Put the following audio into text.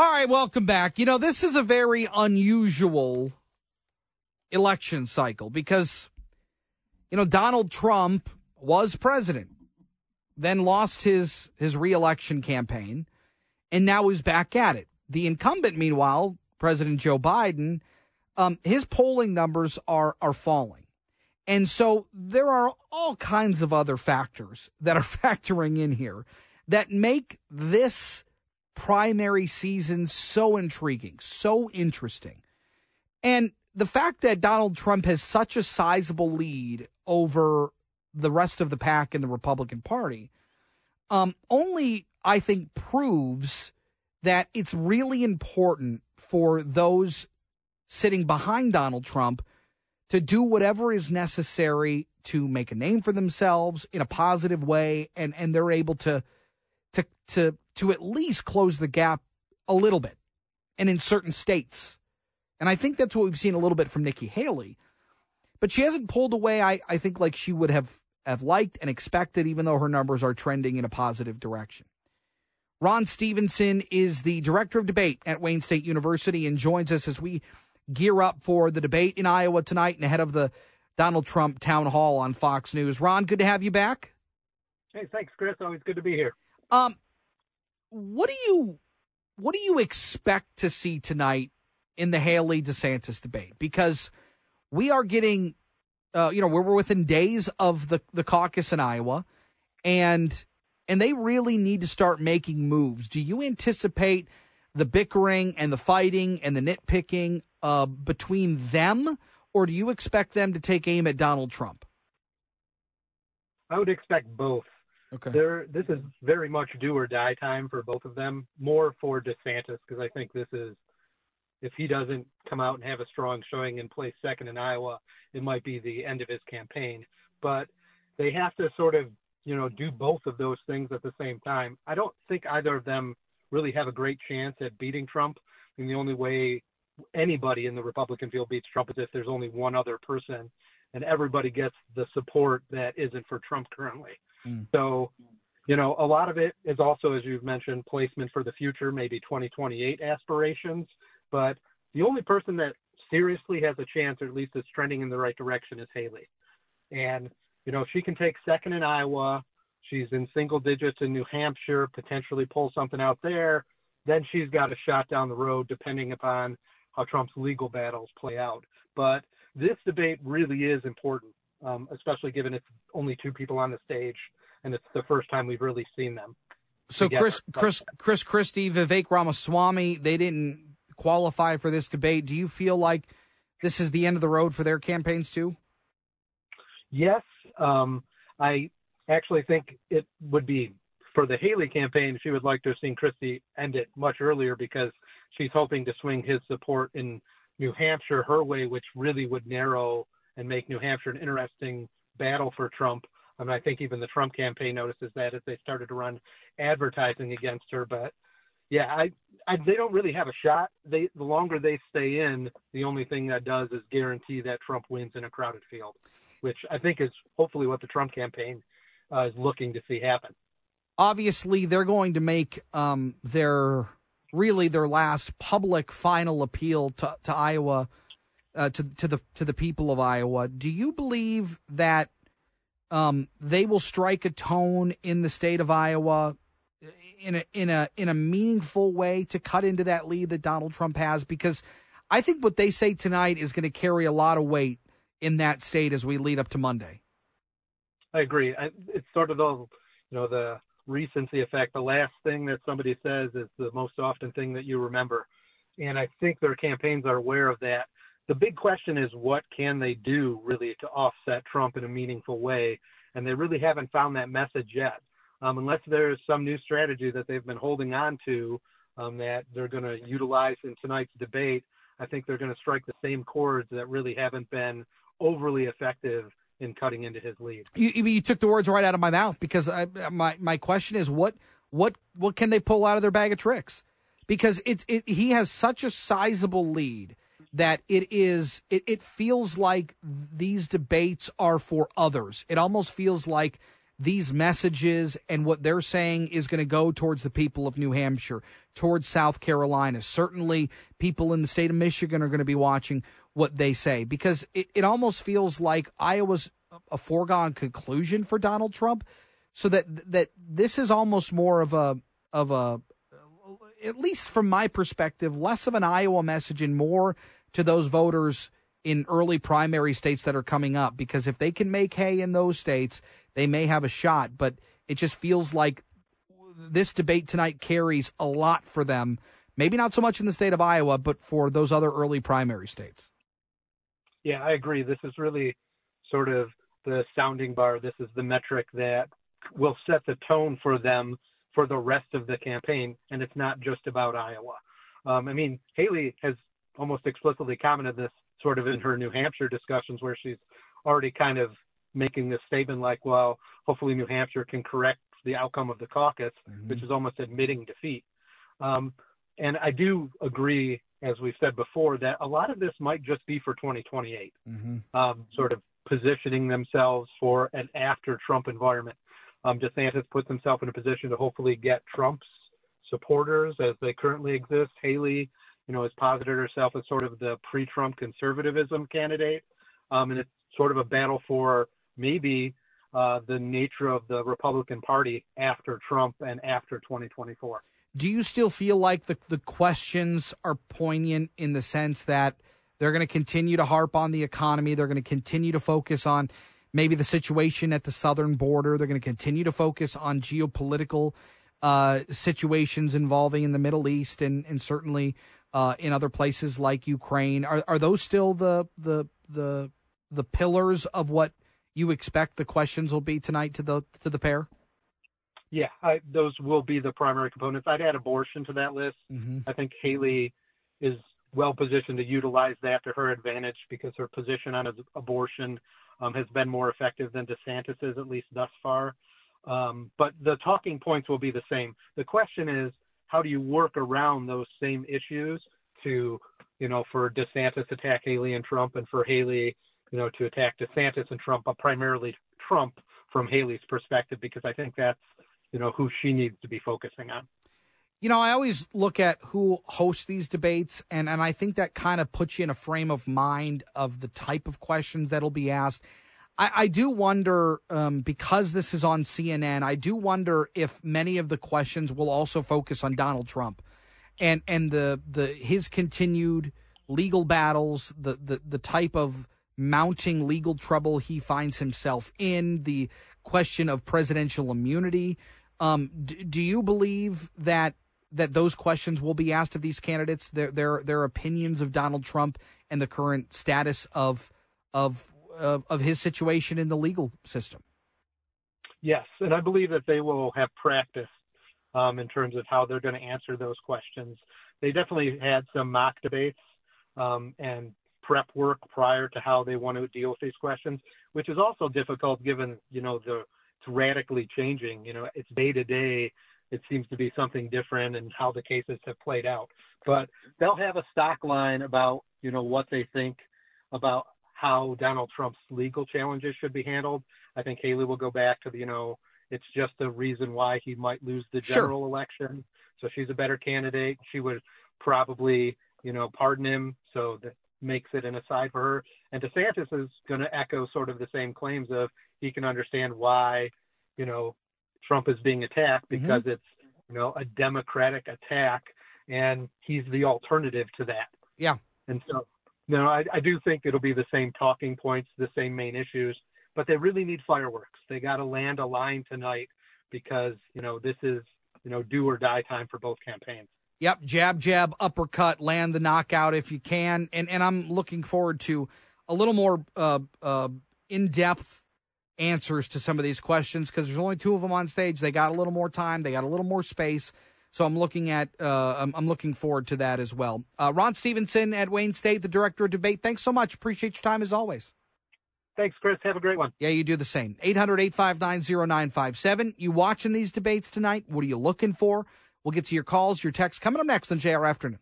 All right, welcome back. You know, this is a very unusual election cycle because, you know, Donald Trump was president, then lost his his reelection campaign, and now he's back at it. The incumbent, meanwhile, President Joe Biden, um, his polling numbers are are falling. And so there are all kinds of other factors that are factoring in here that make this primary season so intriguing, so interesting. And the fact that Donald Trump has such a sizable lead over the rest of the pack in the Republican Party um, only, I think, proves that it's really important for those sitting behind Donald Trump to do whatever is necessary to make a name for themselves in a positive way and and they're able to to to to at least close the gap a little bit and in certain states. And I think that's what we've seen a little bit from Nikki Haley. But she hasn't pulled away I, I think like she would have have liked and expected even though her numbers are trending in a positive direction. Ron Stevenson is the director of debate at Wayne State University and joins us as we gear up for the debate in Iowa tonight and ahead of the Donald Trump town hall on Fox News. Ron, good to have you back. Hey, thanks, Chris. Always good to be here. Um, what do you what do you expect to see tonight in the Haley DeSantis debate? Because we are getting, uh, you know, we're within days of the the caucus in Iowa, and and they really need to start making moves. Do you anticipate the bickering and the fighting and the nitpicking uh, between them, or do you expect them to take aim at Donald Trump? I would expect both. Okay. There, this is very much do or die time for both of them. More for DeSantis because I think this is, if he doesn't come out and have a strong showing and place second in Iowa, it might be the end of his campaign. But they have to sort of, you know, do both of those things at the same time. I don't think either of them really have a great chance at beating Trump. And the only way anybody in the Republican field beats Trump is if there's only one other person and everybody gets the support that isn't for Trump currently. Mm. So, you know, a lot of it is also, as you've mentioned, placement for the future, maybe 2028 aspirations. But the only person that seriously has a chance, or at least is trending in the right direction, is Haley. And, you know, she can take second in Iowa. She's in single digits in New Hampshire, potentially pull something out there. Then she's got a shot down the road, depending upon how Trump's legal battles play out. But this debate really is important um, especially given it's only two people on the stage and it's the first time we've really seen them. So together. Chris, Chris, Chris Christie, Vivek Ramaswamy, they didn't qualify for this debate. Do you feel like this is the end of the road for their campaigns too? Yes, um, I actually think it would be for the Haley campaign. She would like to have seen Christie end it much earlier because she's hoping to swing his support in New Hampshire her way, which really would narrow and make New Hampshire an interesting battle for Trump. I mean, I think even the Trump campaign notices that as they started to run advertising against her. But yeah, I, I they don't really have a shot. They the longer they stay in, the only thing that does is guarantee that Trump wins in a crowded field, which I think is hopefully what the Trump campaign uh, is looking to see happen. Obviously, they're going to make um, their really their last public final appeal to, to Iowa uh, to to the to the people of Iowa. Do you believe that um, they will strike a tone in the state of Iowa in a in a in a meaningful way to cut into that lead that Donald Trump has? Because I think what they say tonight is going to carry a lot of weight in that state as we lead up to Monday. I agree. I, it's sort of the you know the recency effect. The last thing that somebody says is the most often thing that you remember. And I think their campaigns are aware of that the big question is what can they do really to offset Trump in a meaningful way? And they really haven't found that message yet. Um, unless there's some new strategy that they've been holding on to um, that they're going to utilize in tonight's debate, I think they're going to strike the same chords that really haven't been overly effective in cutting into his lead. You, you took the words right out of my mouth because I, my my question is what what what can they pull out of their bag of tricks? Because it's it, he has such a sizable lead that it is it, it feels like these debates are for others. It almost feels like these messages and what they're saying is going to go towards the people of New Hampshire, towards South Carolina. Certainly, people in the state of Michigan are going to be watching what they say because it, it almost feels like Iowa's a foregone conclusion for Donald Trump. So that that this is almost more of a of a at least from my perspective, less of an Iowa message and more to those voters in early primary states that are coming up. Because if they can make hay in those states, they may have a shot. But it just feels like this debate tonight carries a lot for them. Maybe not so much in the state of Iowa, but for those other early primary states. Yeah, I agree. This is really sort of the sounding bar. This is the metric that will set the tone for them for the rest of the campaign, and it's not just about Iowa. Um, I mean, Haley has almost explicitly commented this sort of in her New Hampshire discussions, where she's already kind of making this statement like, well, hopefully New Hampshire can correct the outcome of the caucus, mm-hmm. which is almost admitting defeat. Um, and I do agree, as we've said before, that a lot of this might just be for 2028, mm-hmm. um, sort of positioning themselves for an after Trump environment. Um, DeSantis puts himself in a position to hopefully get Trump's supporters as they currently exist. Haley, you know, has posited herself as sort of the pre-Trump conservatism candidate, um, and it's sort of a battle for maybe uh, the nature of the Republican Party after Trump and after 2024. Do you still feel like the the questions are poignant in the sense that they're going to continue to harp on the economy, they're going to continue to focus on maybe the situation at the southern border. They're going to continue to focus on geopolitical uh, situations involving in the Middle East and and certainly uh, in other places like Ukraine. Are are those still the the the the pillars of what you expect the questions will be tonight to the to the pair? Yeah, I, those will be the primary components. I'd add abortion to that list. Mm-hmm. I think Haley is well positioned to utilize that to her advantage because her position on abortion um, has been more effective than DeSantis's, at least thus far. Um, but the talking points will be the same. The question is, how do you work around those same issues to, you know, for DeSantis to attack Haley and Trump, and for Haley, you know, to attack DeSantis and Trump, but primarily Trump from Haley's perspective, because I think that's, you know, who she needs to be focusing on. You know, I always look at who hosts these debates, and, and I think that kind of puts you in a frame of mind of the type of questions that'll be asked. I, I do wonder, um, because this is on CNN, I do wonder if many of the questions will also focus on Donald Trump and and the the his continued legal battles, the the, the type of mounting legal trouble he finds himself in, the question of presidential immunity. Um, do, do you believe that that those questions will be asked of these candidates, their their their opinions of Donald Trump and the current status of of of, of his situation in the legal system. Yes, and I believe that they will have practice um, in terms of how they're going to answer those questions. They definitely had some mock debates um, and prep work prior to how they want to deal with these questions, which is also difficult given you know the it's radically changing. You know, it's day to day it seems to be something different and how the cases have played out. But they'll have a stock line about, you know, what they think about how Donald Trump's legal challenges should be handled. I think Haley will go back to the, you know, it's just a reason why he might lose the general sure. election. So she's a better candidate. She would probably, you know, pardon him. So that makes it an aside for her. And DeSantis is going to echo sort of the same claims of he can understand why, you know, Trump is being attacked mm-hmm. because mm-hmm. it's you know a democratic attack, and he's the alternative to that. Yeah. And so, know, I, I do think it'll be the same talking points, the same main issues, but they really need fireworks. They got to land a line tonight because you know this is you know do or die time for both campaigns. Yep, jab, jab, uppercut, land the knockout if you can, and and I'm looking forward to a little more uh, uh, in depth answers to some of these questions because there's only two of them on stage. They got a little more time, they got a little more space. So I'm looking at uh, I'm, I'm, looking forward to that as well. Uh, Ron Stevenson at Wayne State, the director of debate. Thanks so much. Appreciate your time as always. Thanks, Chris. Have a great one. Yeah, you do the same. 800 859 0957. You watching these debates tonight? What are you looking for? We'll get to your calls, your texts coming up next on JR Afternoon.